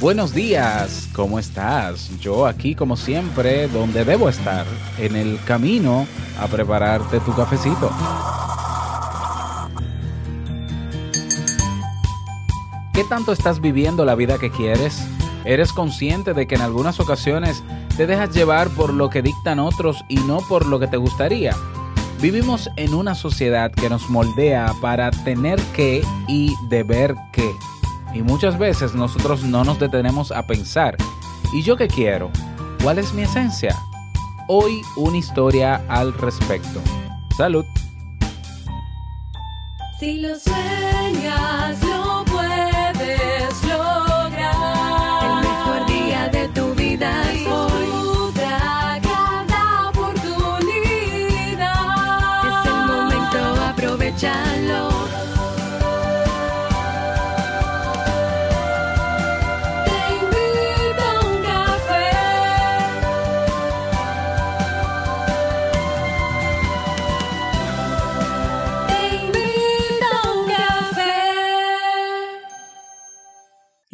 Buenos días, ¿cómo estás? Yo aquí como siempre, donde debo estar, en el camino a prepararte tu cafecito. ¿Qué tanto estás viviendo la vida que quieres? ¿Eres consciente de que en algunas ocasiones te dejas llevar por lo que dictan otros y no por lo que te gustaría? Vivimos en una sociedad que nos moldea para tener que y deber que. Y muchas veces nosotros no nos detenemos a pensar, ¿y yo qué quiero? ¿Cuál es mi esencia? Hoy una historia al respecto. Salud.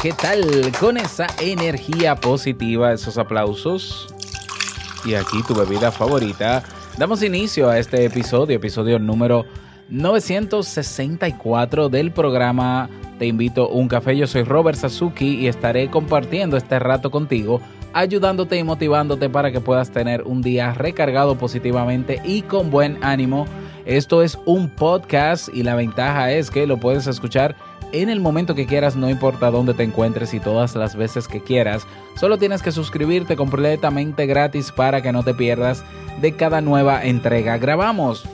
¿Qué tal? Con esa energía positiva, esos aplausos y aquí tu bebida favorita, damos inicio a este episodio, episodio número 964 del programa Te invito a un café. Yo soy Robert Sasuki y estaré compartiendo este rato contigo, ayudándote y motivándote para que puedas tener un día recargado positivamente y con buen ánimo. Esto es un podcast y la ventaja es que lo puedes escuchar en el momento que quieras, no importa dónde te encuentres y todas las veces que quieras. Solo tienes que suscribirte completamente gratis para que no te pierdas de cada nueva entrega. Grabamos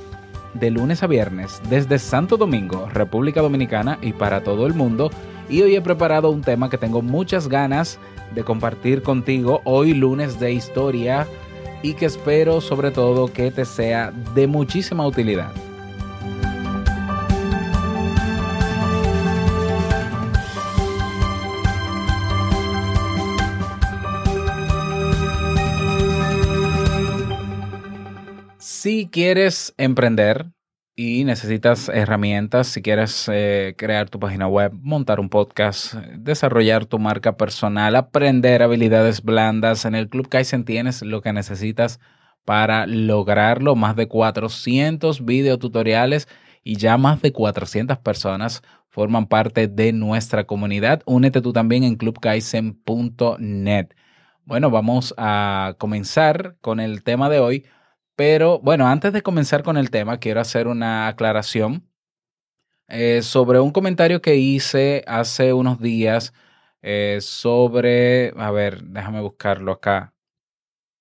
de lunes a viernes desde Santo Domingo, República Dominicana y para todo el mundo. Y hoy he preparado un tema que tengo muchas ganas de compartir contigo hoy lunes de historia y que espero sobre todo que te sea de muchísima utilidad. Si quieres emprender y necesitas herramientas, si quieres eh, crear tu página web, montar un podcast, desarrollar tu marca personal, aprender habilidades blandas, en el Club Kaizen tienes lo que necesitas para lograrlo. Más de 400 videotutoriales y ya más de 400 personas forman parte de nuestra comunidad. Únete tú también en clubkaizen.net. Bueno, vamos a comenzar con el tema de hoy. Pero bueno, antes de comenzar con el tema, quiero hacer una aclaración eh, sobre un comentario que hice hace unos días eh, sobre, a ver, déjame buscarlo acá.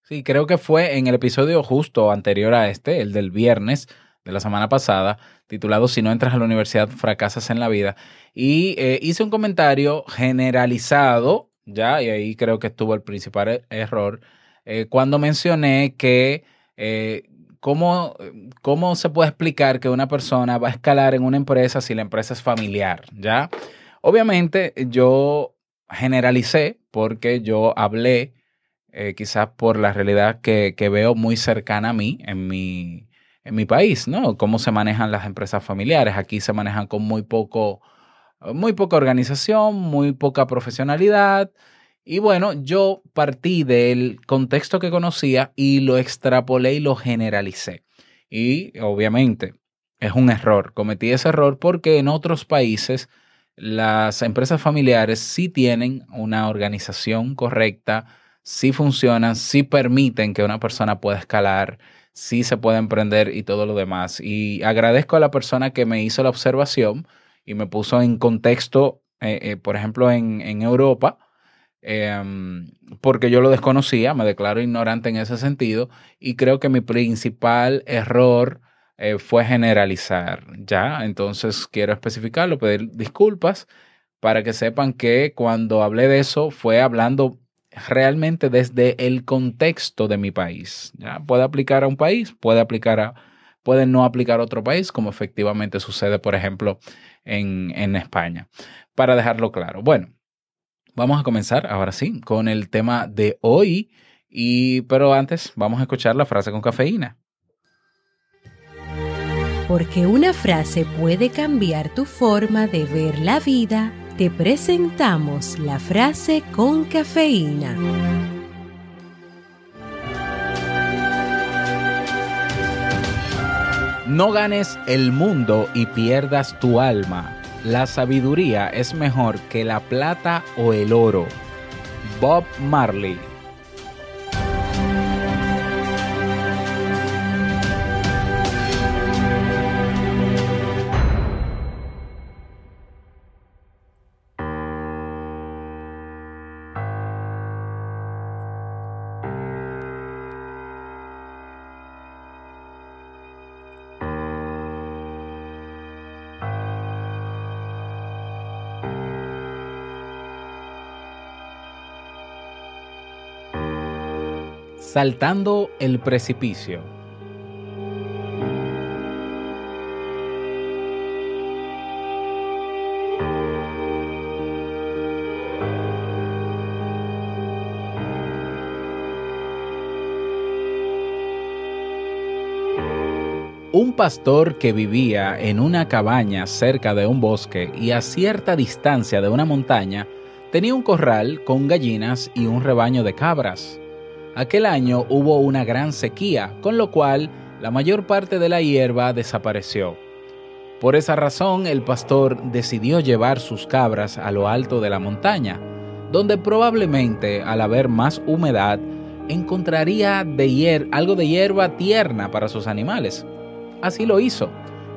Sí, creo que fue en el episodio justo anterior a este, el del viernes de la semana pasada, titulado Si no entras a la universidad, fracasas en la vida. Y eh, hice un comentario generalizado, ya, y ahí creo que estuvo el principal er- error, cuando mencioné que eh, ¿cómo, ¿cómo se puede explicar que una persona va a escalar en una empresa si la empresa es familiar? ¿Ya? Obviamente yo generalicé porque yo hablé eh, quizás por la realidad que, que veo muy cercana a mí en mi, en mi país, ¿no? Cómo se manejan las empresas familiares. Aquí se manejan con muy poco, muy poca organización, muy poca profesionalidad. Y bueno, yo partí del contexto que conocía y lo extrapolé y lo generalicé. Y obviamente es un error. Cometí ese error porque en otros países las empresas familiares sí tienen una organización correcta, sí funcionan, sí permiten que una persona pueda escalar, sí se puede emprender y todo lo demás. Y agradezco a la persona que me hizo la observación y me puso en contexto, eh, eh, por ejemplo, en, en Europa em, porque yo lo desconocía, me declaro ignorante en ese sentido y creo que mi principal error eh, fue generalizar, ¿ya? Entonces quiero especificarlo, pedir disculpas para que sepan que cuando hablé de eso fue hablando realmente desde el contexto de mi país. ¿ya? Puede aplicar a un país, puede aplicar a, puede no aplicar a otro país, como efectivamente sucede, por ejemplo, en, en España. Para dejarlo claro. Bueno, vamos a comenzar ahora sí con el tema de hoy. Y, pero antes, vamos a escuchar la frase con cafeína. Porque una frase puede cambiar tu forma de ver la vida, te presentamos la frase con cafeína. No ganes el mundo y pierdas tu alma. La sabiduría es mejor que la plata o el oro. Bob Marley. Saltando el precipicio. Un pastor que vivía en una cabaña cerca de un bosque y a cierta distancia de una montaña tenía un corral con gallinas y un rebaño de cabras. Aquel año hubo una gran sequía, con lo cual la mayor parte de la hierba desapareció. Por esa razón el pastor decidió llevar sus cabras a lo alto de la montaña, donde probablemente al haber más humedad encontraría algo de hierba tierna para sus animales. Así lo hizo,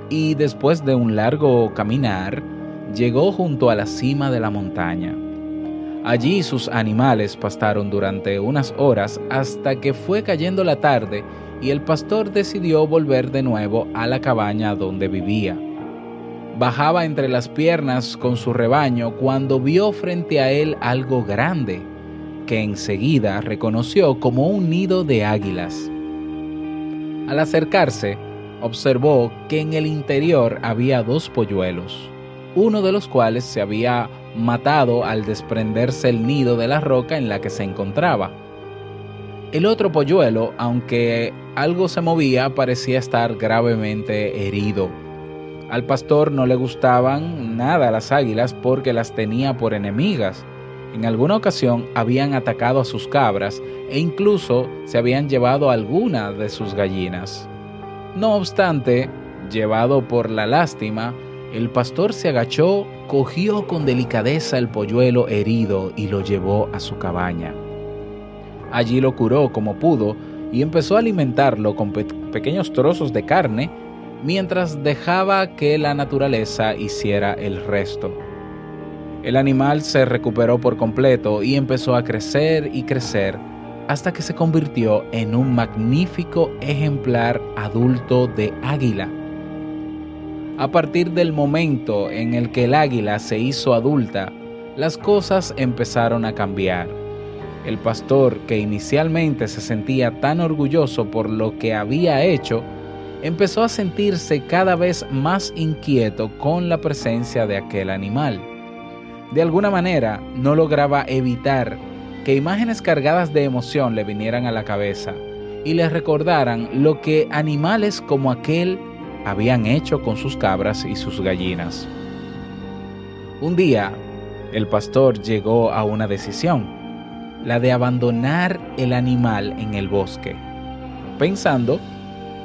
y después de un largo caminar, llegó junto a la cima de la montaña. Allí sus animales pastaron durante unas horas hasta que fue cayendo la tarde y el pastor decidió volver de nuevo a la cabaña donde vivía. Bajaba entre las piernas con su rebaño cuando vio frente a él algo grande, que enseguida reconoció como un nido de águilas. Al acercarse, observó que en el interior había dos polluelos, uno de los cuales se había matado al desprenderse el nido de la roca en la que se encontraba. El otro polluelo, aunque algo se movía, parecía estar gravemente herido. Al pastor no le gustaban nada las águilas porque las tenía por enemigas. En alguna ocasión habían atacado a sus cabras e incluso se habían llevado alguna de sus gallinas. No obstante, llevado por la lástima, el pastor se agachó, cogió con delicadeza el polluelo herido y lo llevó a su cabaña. Allí lo curó como pudo y empezó a alimentarlo con pe pequeños trozos de carne mientras dejaba que la naturaleza hiciera el resto. El animal se recuperó por completo y empezó a crecer y crecer hasta que se convirtió en un magnífico ejemplar adulto de águila. A partir del momento en el que el águila se hizo adulta, las cosas empezaron a cambiar. El pastor, que inicialmente se sentía tan orgulloso por lo que había hecho, empezó a sentirse cada vez más inquieto con la presencia de aquel animal. De alguna manera no lograba evitar que imágenes cargadas de emoción le vinieran a la cabeza y le recordaran lo que animales como aquel habían hecho con sus cabras y sus gallinas. Un día, el pastor llegó a una decisión, la de abandonar el animal en el bosque, pensando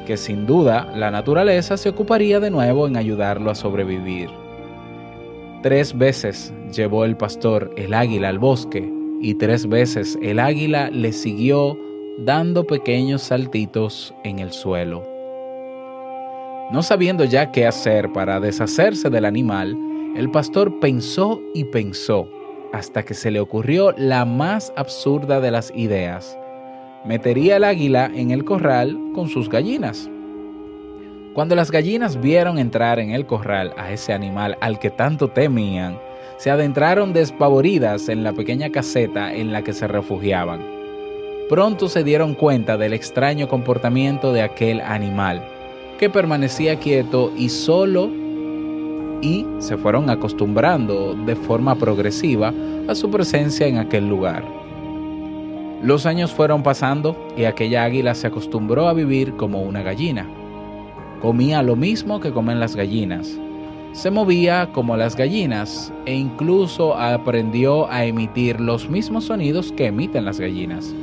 que sin duda la naturaleza se ocuparía de nuevo en ayudarlo a sobrevivir. Tres veces llevó el pastor el águila al bosque y tres veces el águila le siguió dando pequeños saltitos en el suelo. No sabiendo ya qué hacer para deshacerse del animal, el pastor pensó y pensó hasta que se le ocurrió la más absurda de las ideas. Metería el águila en el corral con sus gallinas. Cuando las gallinas vieron entrar en el corral a ese animal al que tanto temían, se adentraron despavoridas en la pequeña caseta en la que se refugiaban. Pronto se dieron cuenta del extraño comportamiento de aquel animal, que permanecía quieto y solo y se fueron acostumbrando de forma progresiva a su presencia en aquel lugar. Los años fueron pasando y aquella águila se acostumbró a vivir como una gallina. Comía lo mismo que comen las gallinas. Se movía como las gallinas e incluso aprendió a emitir los mismos sonidos que emiten las gallinas.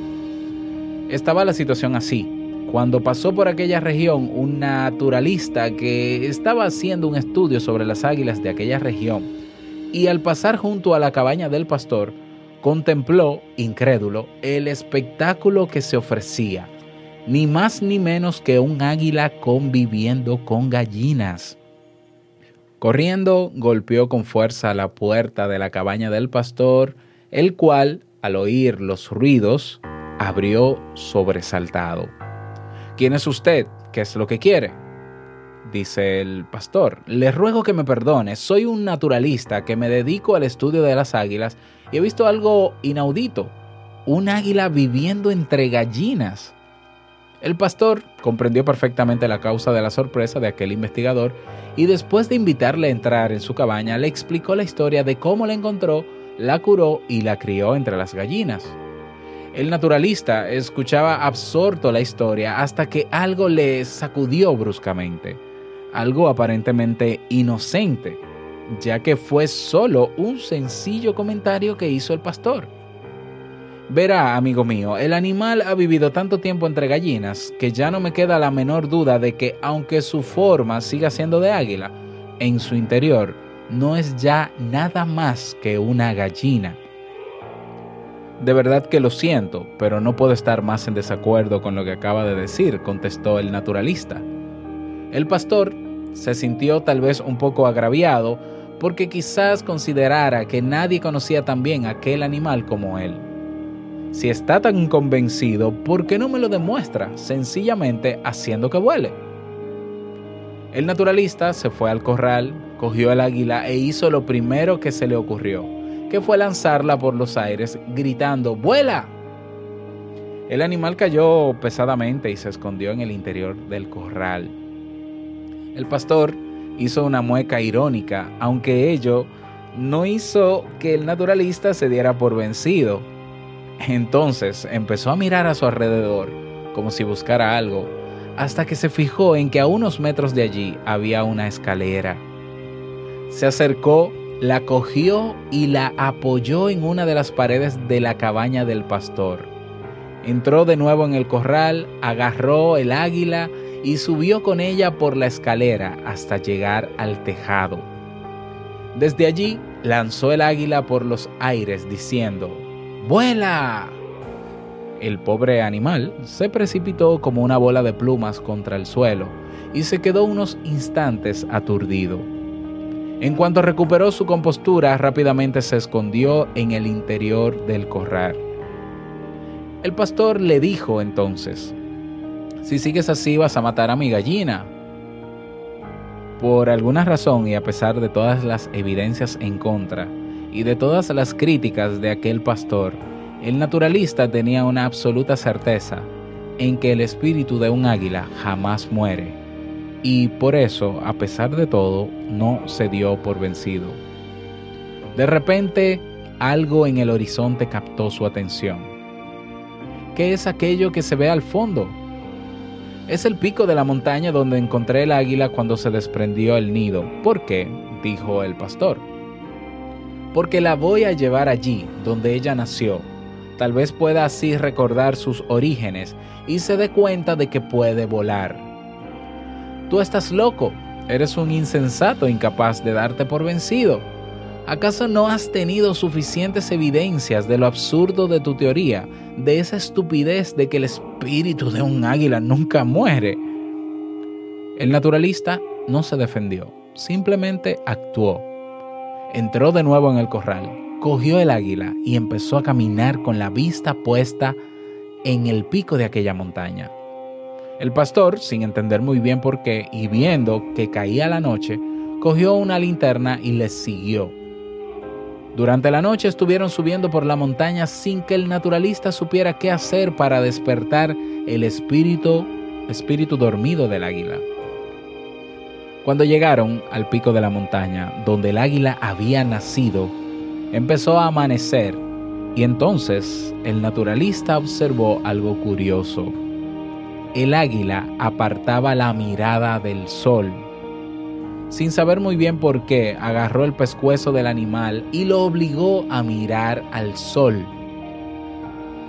Estaba la situación así, cuando pasó por aquella región un naturalista que estaba haciendo un estudio sobre las águilas de aquella región y al pasar junto a la cabaña del pastor, contempló, incrédulo, el espectáculo que se ofrecía, ni más ni menos que un águila conviviendo con gallinas. Corriendo, golpeó con fuerza la puerta de la cabaña del pastor, el cual, al oír los ruidos, abrió sobresaltado. ¿Quién es usted? ¿Qué es lo que quiere? Dice el pastor, le ruego que me perdone, soy un naturalista que me dedico al estudio de las águilas y he visto algo inaudito, un águila viviendo entre gallinas. El pastor comprendió perfectamente la causa de la sorpresa de aquel investigador y después de invitarle a entrar en su cabaña le explicó la historia de cómo la encontró, la curó y la crió entre las gallinas. El naturalista escuchaba absorto la historia hasta que algo le sacudió bruscamente, algo aparentemente inocente, ya que fue solo un sencillo comentario que hizo el pastor. Verá, amigo mío, el animal ha vivido tanto tiempo entre gallinas que ya no me queda la menor duda de que aunque su forma siga siendo de águila, en su interior no es ya nada más que una gallina. De verdad que lo siento, pero no puedo estar más en desacuerdo con lo que acaba de decir, contestó el naturalista. El pastor se sintió tal vez un poco agraviado porque quizás considerara que nadie conocía tan bien aquel animal como él. Si está tan convencido, ¿por qué no me lo demuestra sencillamente haciendo que vuele? El naturalista se fue al corral, cogió el águila e hizo lo primero que se le ocurrió que fue lanzarla por los aires gritando ¡Vuela! El animal cayó pesadamente y se escondió en el interior del corral. El pastor hizo una mueca irónica, aunque ello no hizo que el naturalista se diera por vencido. Entonces empezó a mirar a su alrededor, como si buscara algo, hasta que se fijó en que a unos metros de allí había una escalera. Se acercó la cogió y la apoyó en una de las paredes de la cabaña del pastor. Entró de nuevo en el corral, agarró el águila y subió con ella por la escalera hasta llegar al tejado. Desde allí lanzó el águila por los aires diciendo, ¡Vuela! El pobre animal se precipitó como una bola de plumas contra el suelo y se quedó unos instantes aturdido. En cuanto recuperó su compostura, rápidamente se escondió en el interior del corral. El pastor le dijo entonces, si sigues así vas a matar a mi gallina. Por alguna razón y a pesar de todas las evidencias en contra y de todas las críticas de aquel pastor, el naturalista tenía una absoluta certeza en que el espíritu de un águila jamás muere y por eso, a pesar de todo, no se dio por vencido. De repente, algo en el horizonte captó su atención. ¿Qué es aquello que se ve al fondo? Es el pico de la montaña donde encontré el águila cuando se desprendió el nido. ¿Por qué? dijo el pastor. Porque la voy a llevar allí, donde ella nació. Tal vez pueda así recordar sus orígenes y se dé cuenta de que puede volar Tú estás loco, eres un insensato incapaz de darte por vencido. ¿Acaso no has tenido suficientes evidencias de lo absurdo de tu teoría, de esa estupidez de que el espíritu de un águila nunca muere? El naturalista no se defendió, simplemente actuó. Entró de nuevo en el corral, cogió el águila y empezó a caminar con la vista puesta en el pico de aquella montaña. El pastor, sin entender muy bien por qué y viendo que caía la noche, cogió una linterna y les siguió. Durante la noche estuvieron subiendo por la montaña sin que el naturalista supiera qué hacer para despertar el espíritu, espíritu dormido del águila. Cuando llegaron al pico de la montaña, donde el águila había nacido, empezó a amanecer y entonces el naturalista observó algo curioso. El águila apartaba la mirada del sol. Sin saber muy bien por qué, agarró el pescuezo del animal y lo obligó a mirar al sol.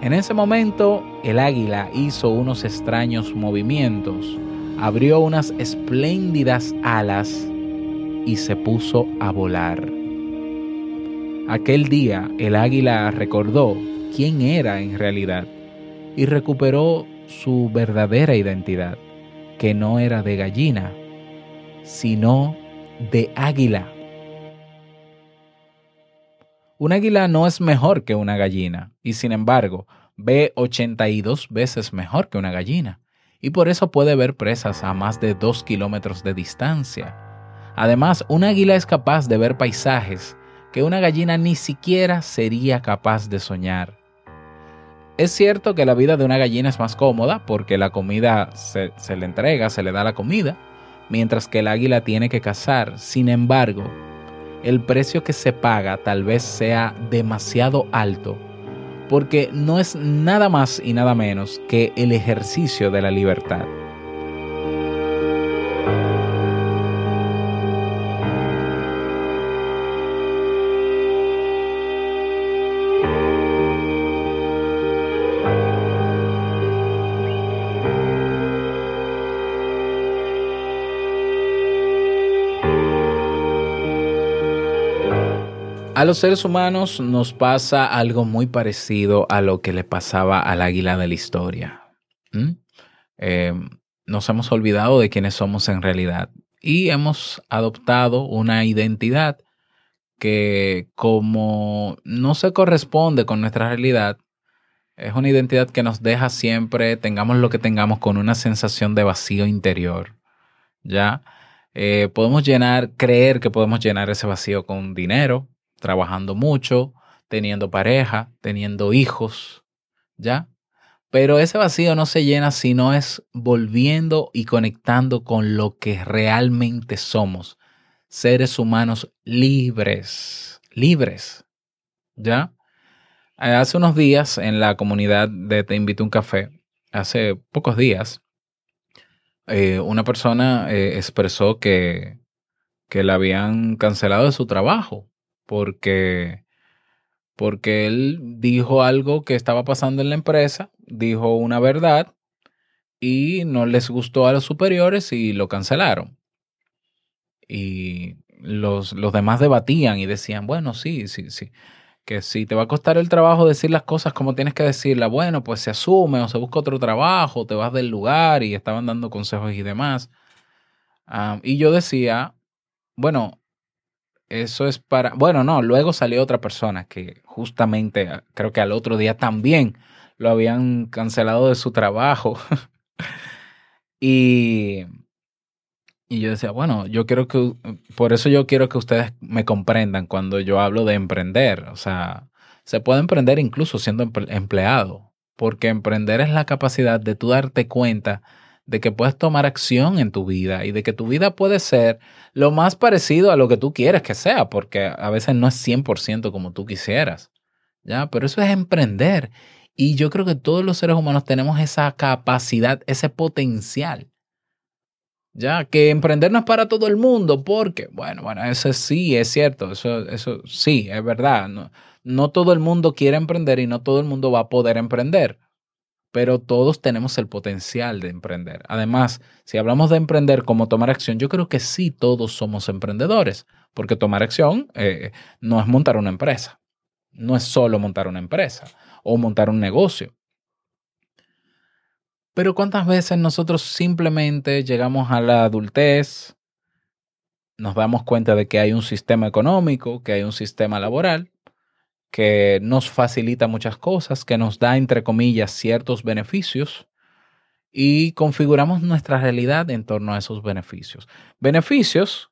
En ese momento, el águila hizo unos extraños movimientos, abrió unas espléndidas alas y se puso a volar. Aquel día el águila recordó quién era en realidad y recuperó su verdadera identidad, que no era de gallina, sino de águila. Un águila no es mejor que una gallina y sin embargo ve 82 veces mejor que una gallina y por eso puede ver presas a más de 2 kilómetros de distancia. Además, un águila es capaz de ver paisajes que una gallina ni siquiera sería capaz de soñar. Es cierto que la vida de una gallina es más cómoda porque la comida se, se, le entrega, se le da la comida, mientras que el águila tiene que cazar. Sin embargo, el precio que se paga tal vez sea demasiado alto porque no es nada más y nada menos que el ejercicio de la libertad. A los seres humanos nos pasa algo muy parecido a lo que le pasaba al águila de la historia. Eh, nos hemos olvidado de quiénes somos en realidad y hemos adoptado una identidad que como no se corresponde con nuestra realidad, es una identidad que nos deja siempre, tengamos lo que tengamos, con una sensación de vacío interior. ¿Ya? Eh, podemos llenar, creer que podemos llenar ese vacío con dinero, trabajando mucho, teniendo pareja, teniendo hijos, ¿ya? Pero ese vacío no se llena si no es volviendo y conectando con lo que realmente somos, seres humanos libres, libres, ¿ya? Hace unos días en la comunidad de Te Invito a un Café, hace pocos días, eh, una persona eh, expresó que, que la habían cancelado de su trabajo porque, porque él dijo algo que estaba pasando en la empresa, dijo una verdad y no les gustó a los superiores y lo cancelaron. Y los, los demás debatían y decían, bueno, sí, sí, sí, que si te va a costar el trabajo decir las cosas como tienes que decirlas, bueno, pues se asume o se busca otro trabajo, te vas del lugar y estaban dando consejos y demás. Um, y yo decía, bueno, eso es para, bueno, no, luego salió otra persona que justamente creo que al otro día también lo habían cancelado de su trabajo. y, y yo decía, bueno, yo quiero que, por eso yo quiero que ustedes me comprendan cuando yo hablo de emprender. O sea, se puede emprender incluso siendo empleado, porque emprender es la capacidad de tú darte cuenta de que puedes tomar acción en tu vida y de que tu vida puede ser lo más parecido a lo que tú quieres que sea, porque a veces no es 100% como tú quisieras. ¿Ya? Pero eso es emprender. Y yo creo que todos los seres humanos tenemos esa capacidad, ese potencial. Ya que emprender no es para todo el mundo, porque, bueno, bueno, eso sí es cierto, eso, eso sí, es verdad. No, no todo el mundo quiere emprender y no todo el mundo va a poder emprender pero todos tenemos el potencial de emprender. Además, si hablamos de emprender como tomar acción, yo creo que sí todos somos emprendedores, porque tomar acción eh, no es montar una empresa, no es solo montar una empresa o montar un negocio. Pero ¿cuántas veces nosotros simplemente llegamos a la adultez, nos damos cuenta de que hay un sistema económico, que hay un sistema laboral, que nos facilita muchas cosas, que nos da, entre comillas, ciertos beneficios y configuramos nuestra realidad en torno a esos beneficios. Beneficios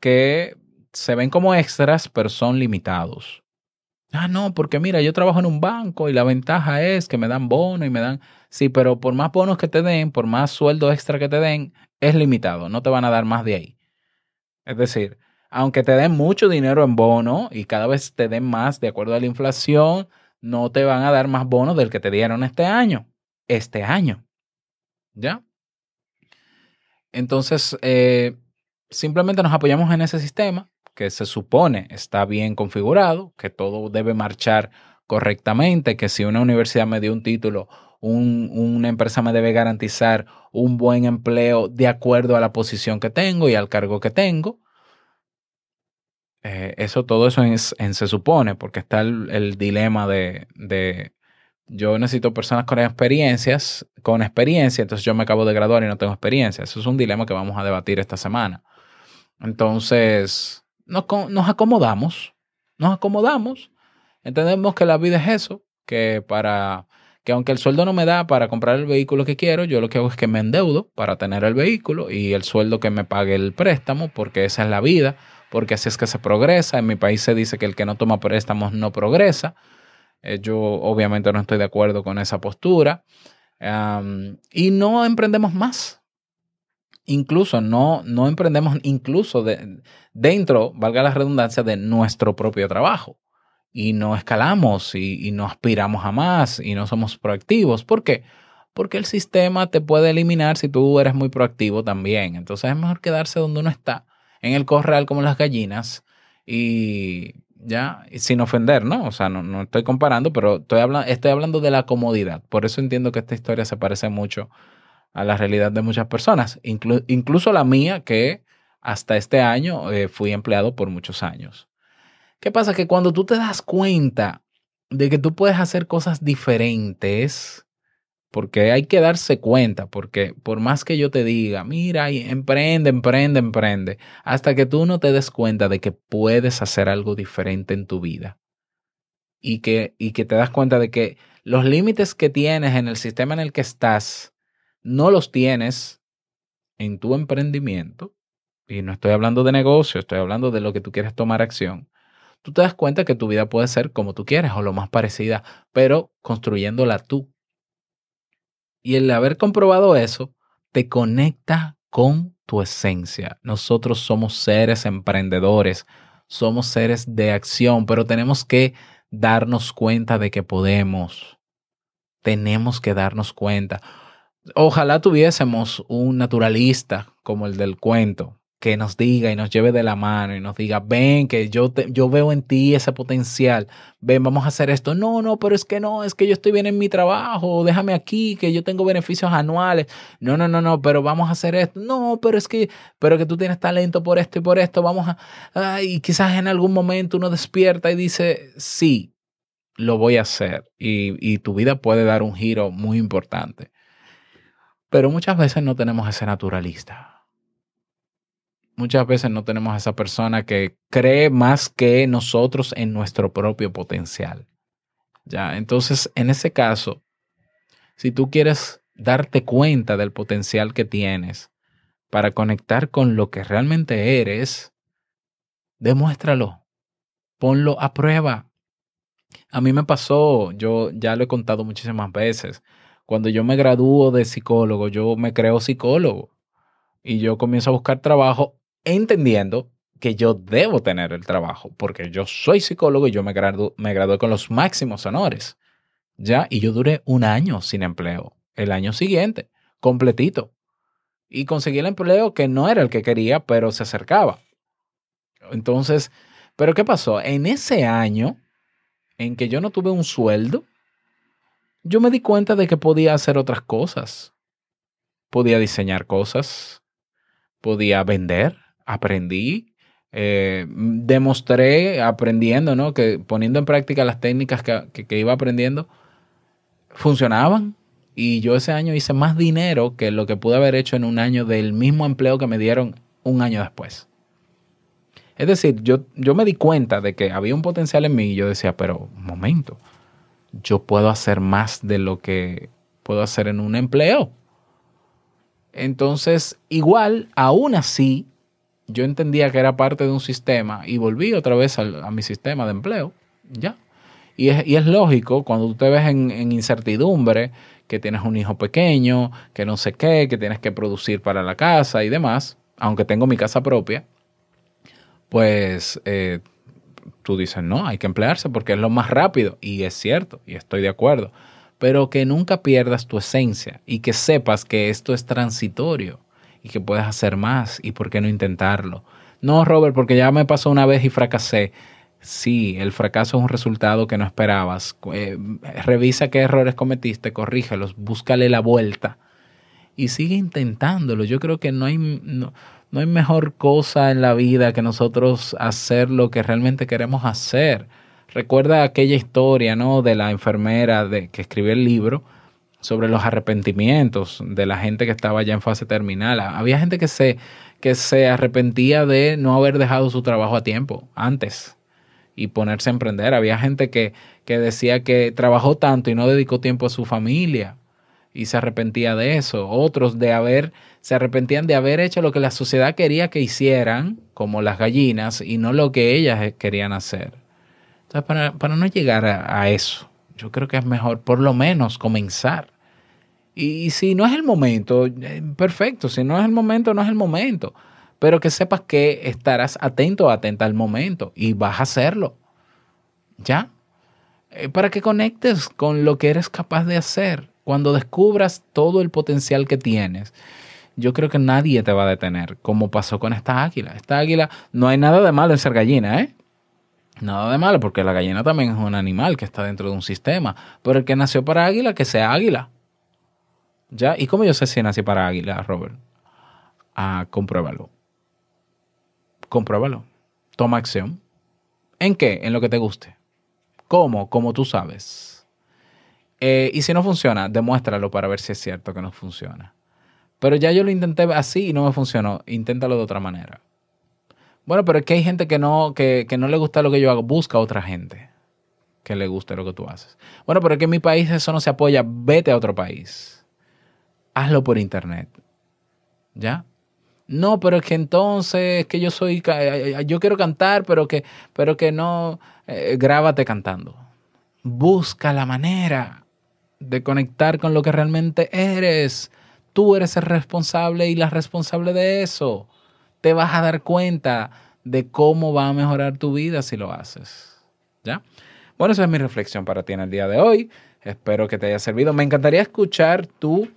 que se ven como extras, pero son limitados. Ah, no, porque mira, yo trabajo en un banco y la ventaja es que me dan bono y me dan... Sí, pero por más bonos que te den, por más sueldo extra que te den, es limitado, no te van a dar más de ahí. Es decir, aunque te den mucho dinero en bono y cada vez te den más de acuerdo a la inflación, no te van a dar más bonos del que te dieron este año. Este año. ¿Ya? Entonces, eh, simplemente nos apoyamos en ese sistema que se supone está bien configurado, que todo debe marchar correctamente, que si una universidad me dio un título, un- una empresa me debe garantizar un buen empleo de acuerdo a la posición que tengo y al cargo que tengo. Eh, eso, todo eso es- en se supone, porque está el, dilema de, de yo necesito personas con experiencias, con experiencia, entonces yo me acabo de graduar y no tengo experiencia. Eso es un dilema que vamos a debatir esta semana. Entonces, nos, nos acomodamos, nos acomodamos, entendemos que la vida es eso, que para que aunque el sueldo no me da para comprar el vehículo que quiero, yo lo que hago es que me endeudo para tener el vehículo y el sueldo que me pague el préstamo, porque esa es la vida, porque así es que se progresa. En mi país se dice que el que no toma préstamos no progresa. Eh, yo obviamente no estoy de acuerdo con esa postura. Am, y no emprendemos más. Incluso no, no emprendemos incluso de- dentro, valga la redundancia, de nuestro propio trabajo. Y no escalamos y, y no aspiramos a más y no somos proactivos. ¿Por qué? Porque el sistema te puede eliminar si tú eres muy proactivo también. Entonces es mejor quedarse donde uno está, en el corral como las gallinas y ya, sin ofender, ¿no? O sea, no, no estoy comparando, pero estoy, habla- estoy hablando de la comodidad. Por eso entiendo que esta historia se parece mucho a la realidad de muchas personas, inclu- incluso la mía, que hasta este año eh, fui empleado por muchos años. ¿Qué pasa? Que cuando tú te das cuenta de que tú puedes hacer cosas diferentes, porque hay que darse cuenta, porque por más que yo te diga, mira, emprende, emprende, emprende, hasta que tú no te des cuenta de que puedes hacer algo diferente en tu vida. Y que, y que te das cuenta de que los límites que tienes en el sistema en el que estás, no los tienes en tu emprendimiento, y no estoy hablando de negocio, estoy hablando de lo que tú quieres tomar acción, tú te das cuenta que tu vida puede ser como tú quieres o lo más parecida, pero construyéndola tú. Y el haber comprobado eso te conecta con tu esencia. Nosotros somos seres emprendedores, somos seres de acción, pero tenemos que darnos cuenta de que podemos. Tenemos que darnos cuenta. Ojalá tuviésemos un naturalista como el del cuento que nos diga y nos lleve de la mano y nos diga, ven, que yo, te- yo veo en ti ese potencial, ven, vamos a hacer esto. No, no, pero es que no, es que yo estoy bien en mi trabajo, déjame aquí, que yo tengo beneficios anuales. No, no, no, no, pero vamos a hacer esto. No, pero es que, pero que tú tienes talento por esto y por esto, vamos a... y quizás en algún momento uno despierta y dice, sí, lo voy a hacer. Y, y tu vida puede dar un giro muy importante. Pero muchas veces no tenemos ese naturalista. Muchas veces no tenemos a esa persona que cree más que nosotros en nuestro propio potencial. Ya, entonces, en ese caso, si tú quieres darte cuenta del potencial que tienes para conectar con lo que realmente eres, demuéstralo. Ponlo a prueba. A mí me pasó, yo ya lo he contado muchísimas veces. Cuando yo me gradúo de psicólogo, yo me creo psicólogo y yo comienzo a buscar trabajo entendiendo que yo debo tener el trabajo porque yo soy psicólogo y yo me, gradu me gradué con los máximos honores. Ya, y yo duré un año sin empleo. El año siguiente, completito. Y conseguí el empleo que no era el que quería, pero se acercaba. Entonces, ¿pero qué pasó? En ese año en que yo no tuve un sueldo, yo me di cuenta de que podía hacer otras cosas. Podía diseñar cosas, podía vender, aprendí, eh, demostré aprendiendo, ¿no? Que poniendo en práctica las técnicas que, que, iba aprendiendo, funcionaban. Y yo ese año hice más dinero que lo que pude haber hecho en un año del mismo empleo que me dieron un año después. Es decir, yo, yo me di cuenta de que había un potencial en mí y yo decía, pero un momento, yo puedo hacer más de lo que puedo hacer en un empleo. Entonces, igual, aún así, yo entendía que era parte de un sistema y volví otra vez a mi sistema de empleo. Ya. Y es, y es lógico cuando tú te ves en, en incertidumbre, que tienes un hijo pequeño, que no sé qué, que tienes que producir para la casa y demás, aunque tengo mi casa propia, pues eh, tú dices, no, hay que emplearse porque es lo más rápido. Y es cierto, y estoy de acuerdo. Pero que nunca pierdas tu esencia y que sepas que esto es transitorio y que puedes hacer más y por qué no intentarlo. No, Robert, porque ya me pasó una vez y fracasé. Sí, el fracaso es un resultado que no esperabas. Eh, revisa qué errores cometiste, corrígelos, búscale la vuelta y sigue intentándolo. Yo creo que no hay, no, no hay mejor cosa en la vida que nosotros hacer lo que realmente queremos hacer. Recuerda aquella historia, ¿no? De la enfermera de, que escribió el libro sobre los arrepentimientos de la gente que estaba ya en fase terminal. Había gente que se, que se arrepentía de no haber dejado su trabajo a tiempo antes y ponerse a emprender. Había gente que, que decía que trabajó tanto y no dedicó tiempo a su familia y se arrepentía de eso. Otros de haber, se arrepentían de haber hecho lo que la sociedad quería que hicieran, como las gallinas, y no lo que ellas querían hacer. Entonces, para, para no llegar a, a, eso, yo creo que es mejor por lo menos comenzar. Y, si no es el momento, eh, perfecto, si no es el momento, no es el momento. Pero que sepas que estarás atento atenta al momento y vas a hacerlo. ¿Ya? Eh, para que conectes con lo que eres capaz de hacer cuando descubras todo el potencial que tienes, yo creo que nadie te va a detener, como pasó con esta águila. Esta águila, no hay nada de malo en ser gallina, ¿eh? Nada de malo, porque la gallina también es un animal que está dentro de un sistema. Pero el que nació para águila, que sea águila. ¿Ya? ¿Y cómo yo sé si nací para águila, Robert? Ah, compruébalo. Compruébalo. Toma acción. ¿En qué? En lo que te guste. ¿Cómo? Como tú sabes. Eh, y si no funciona, demuéstralo para ver si es cierto que no funciona. Pero ya yo lo intenté así y no me funcionó. Inténtalo de otra manera. Bueno, pero es que hay gente que no, que, que no le gusta lo que yo hago. Busca a otra gente que le guste lo que tú haces. Bueno, pero es que en mi país eso no se apoya. Vete a otro país. Hazlo por internet. ¿Ya? No, pero es que entonces es que yo soy, yo quiero cantar, pero que, pero que no, eh, grábate cantando. Busca la manera de conectar con lo que realmente eres. Tú eres el responsable y la responsable de eso. Te vas a dar cuenta de cómo va a mejorar tu vida si lo haces. ¿Ya? Bueno, esa es mi reflexión para ti en el día de hoy. Espero que te haya servido. Me encantaría escuchar tu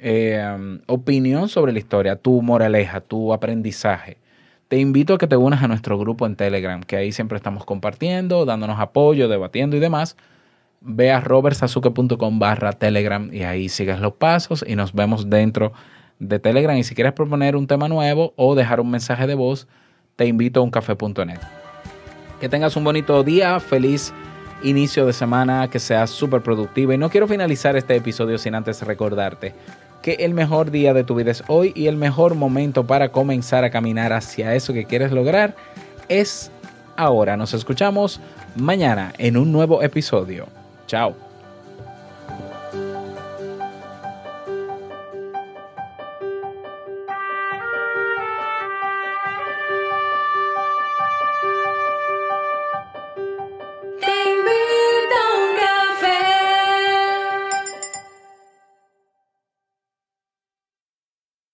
eh, opinión sobre la historia, tu moraleja, tu aprendizaje. Te invito a que te unas a nuestro grupo en Telegram, que ahí siempre estamos compartiendo, dándonos apoyo, debatiendo y demás. Ve a robertsazuke.com barra Telegram y ahí sigues los pasos y nos vemos dentro de Telegram. Y si quieres proponer un tema nuevo o dejar un mensaje de voz, te invito a uncafe.net. Que tengas un bonito día, feliz inicio de semana, que seas súper productivo. Y no quiero finalizar este episodio sin antes recordarte que el mejor día de tu vida es hoy y el mejor momento para comenzar a caminar hacia eso que quieres lograr es ahora. Nos escuchamos mañana en un nuevo episodio. Chao.